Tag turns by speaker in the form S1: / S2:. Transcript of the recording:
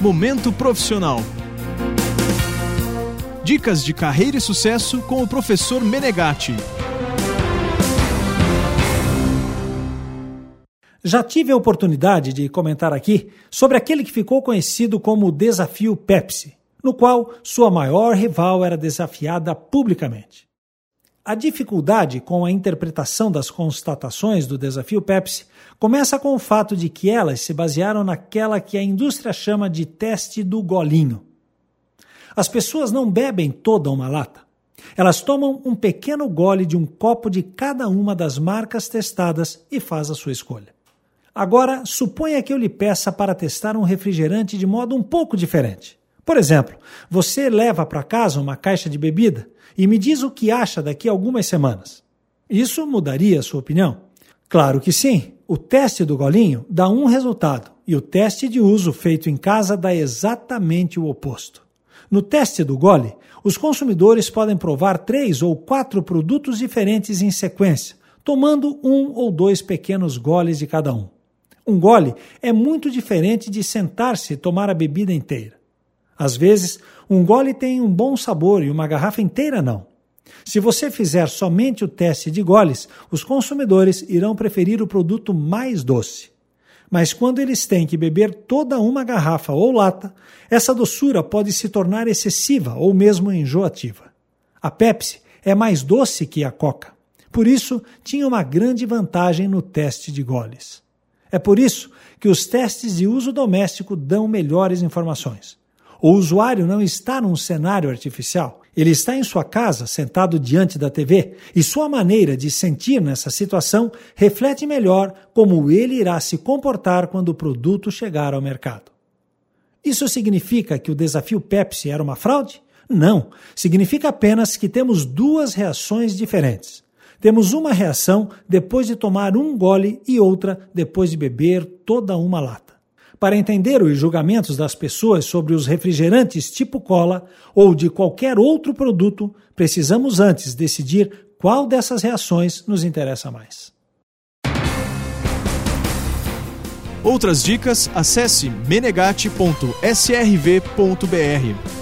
S1: Momento Profissional. Dicas de carreira e sucesso com o professor Menegatti.
S2: Já tive a oportunidade de comentar aqui sobre aquele que ficou conhecido como o Desafio Pepsi, no qual sua maior rival era desafiada publicamente. A dificuldade com a interpretação das constatações do desafio Pepsi começa com o fato de que elas se basearam naquela que a indústria chama de teste do golinho. As pessoas não bebem toda uma lata. Elas tomam um pequeno gole de um copo de cada uma das marcas testadas e faz a sua escolha. Agora, suponha que eu lhe peça para testar um refrigerante de modo um pouco diferente. Por exemplo, você leva para casa uma caixa de bebida e me diz o que acha daqui a algumas semanas. Isso mudaria a sua opinião? Claro que sim. O teste do golinho dá um resultado e o teste de uso feito em casa dá exatamente o oposto. No teste do gole, os consumidores podem provar três ou quatro produtos diferentes em sequência, tomando um ou dois pequenos goles de cada um. Um gole é muito diferente de sentar-se e tomar a bebida inteira. Às vezes, um gole tem um bom sabor e uma garrafa inteira não. Se você fizer somente o teste de goles, os consumidores irão preferir o produto mais doce. Mas quando eles têm que beber toda uma garrafa ou lata, essa doçura pode se tornar excessiva ou mesmo enjoativa. A Pepsi é mais doce que a Coca. Por isso, tinha uma grande vantagem no teste de goles. É por isso que os testes de uso doméstico dão melhores informações. O usuário não está num cenário artificial. Ele está em sua casa, sentado diante da TV, e sua maneira de sentir nessa situação reflete melhor como ele irá se comportar quando o produto chegar ao mercado. Isso significa que o desafio Pepsi era uma fraude? Não. Significa apenas que temos duas reações diferentes. Temos uma reação depois de tomar um gole e outra depois de beber toda uma lata. Para entender os julgamentos das pessoas sobre os refrigerantes tipo cola ou de qualquer outro produto, precisamos antes decidir qual dessas reações nos interessa mais.
S1: Outras dicas, acesse menegate.srv.br.